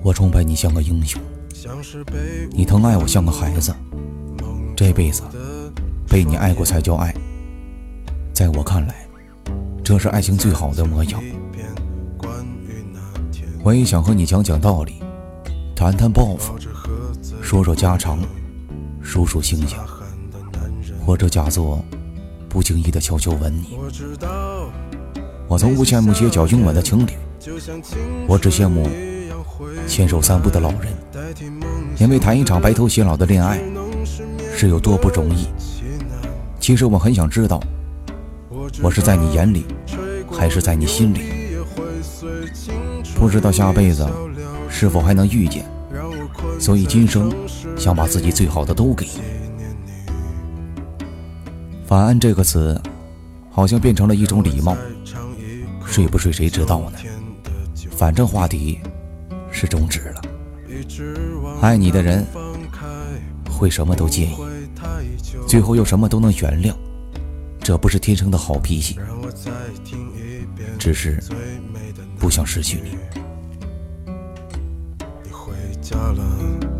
我崇拜你像个英雄，你疼爱我像个孩子。这辈子被你爱过才叫爱，在我看来，这是爱情最好的模样。我也想和你讲讲道理，谈谈抱负，说说家常，数数星星，或者假作不经意的悄悄吻你。我从不羡慕街角拥吻的情侣，我只羡慕牵手散步的老人，因为谈一场白头偕老的恋爱是有多不容易。其实我很想知道，我是在你眼里，还是在你心里？不知道下辈子是否还能遇见，所以今生想把自己最好的都给你。晚安这个词，好像变成了一种礼貌。睡不睡谁知道呢？反正话题是终止了。爱你的人会什么都介意，最后又什么都能原谅，这不是天生的好脾气，只是不想失去你。我在等。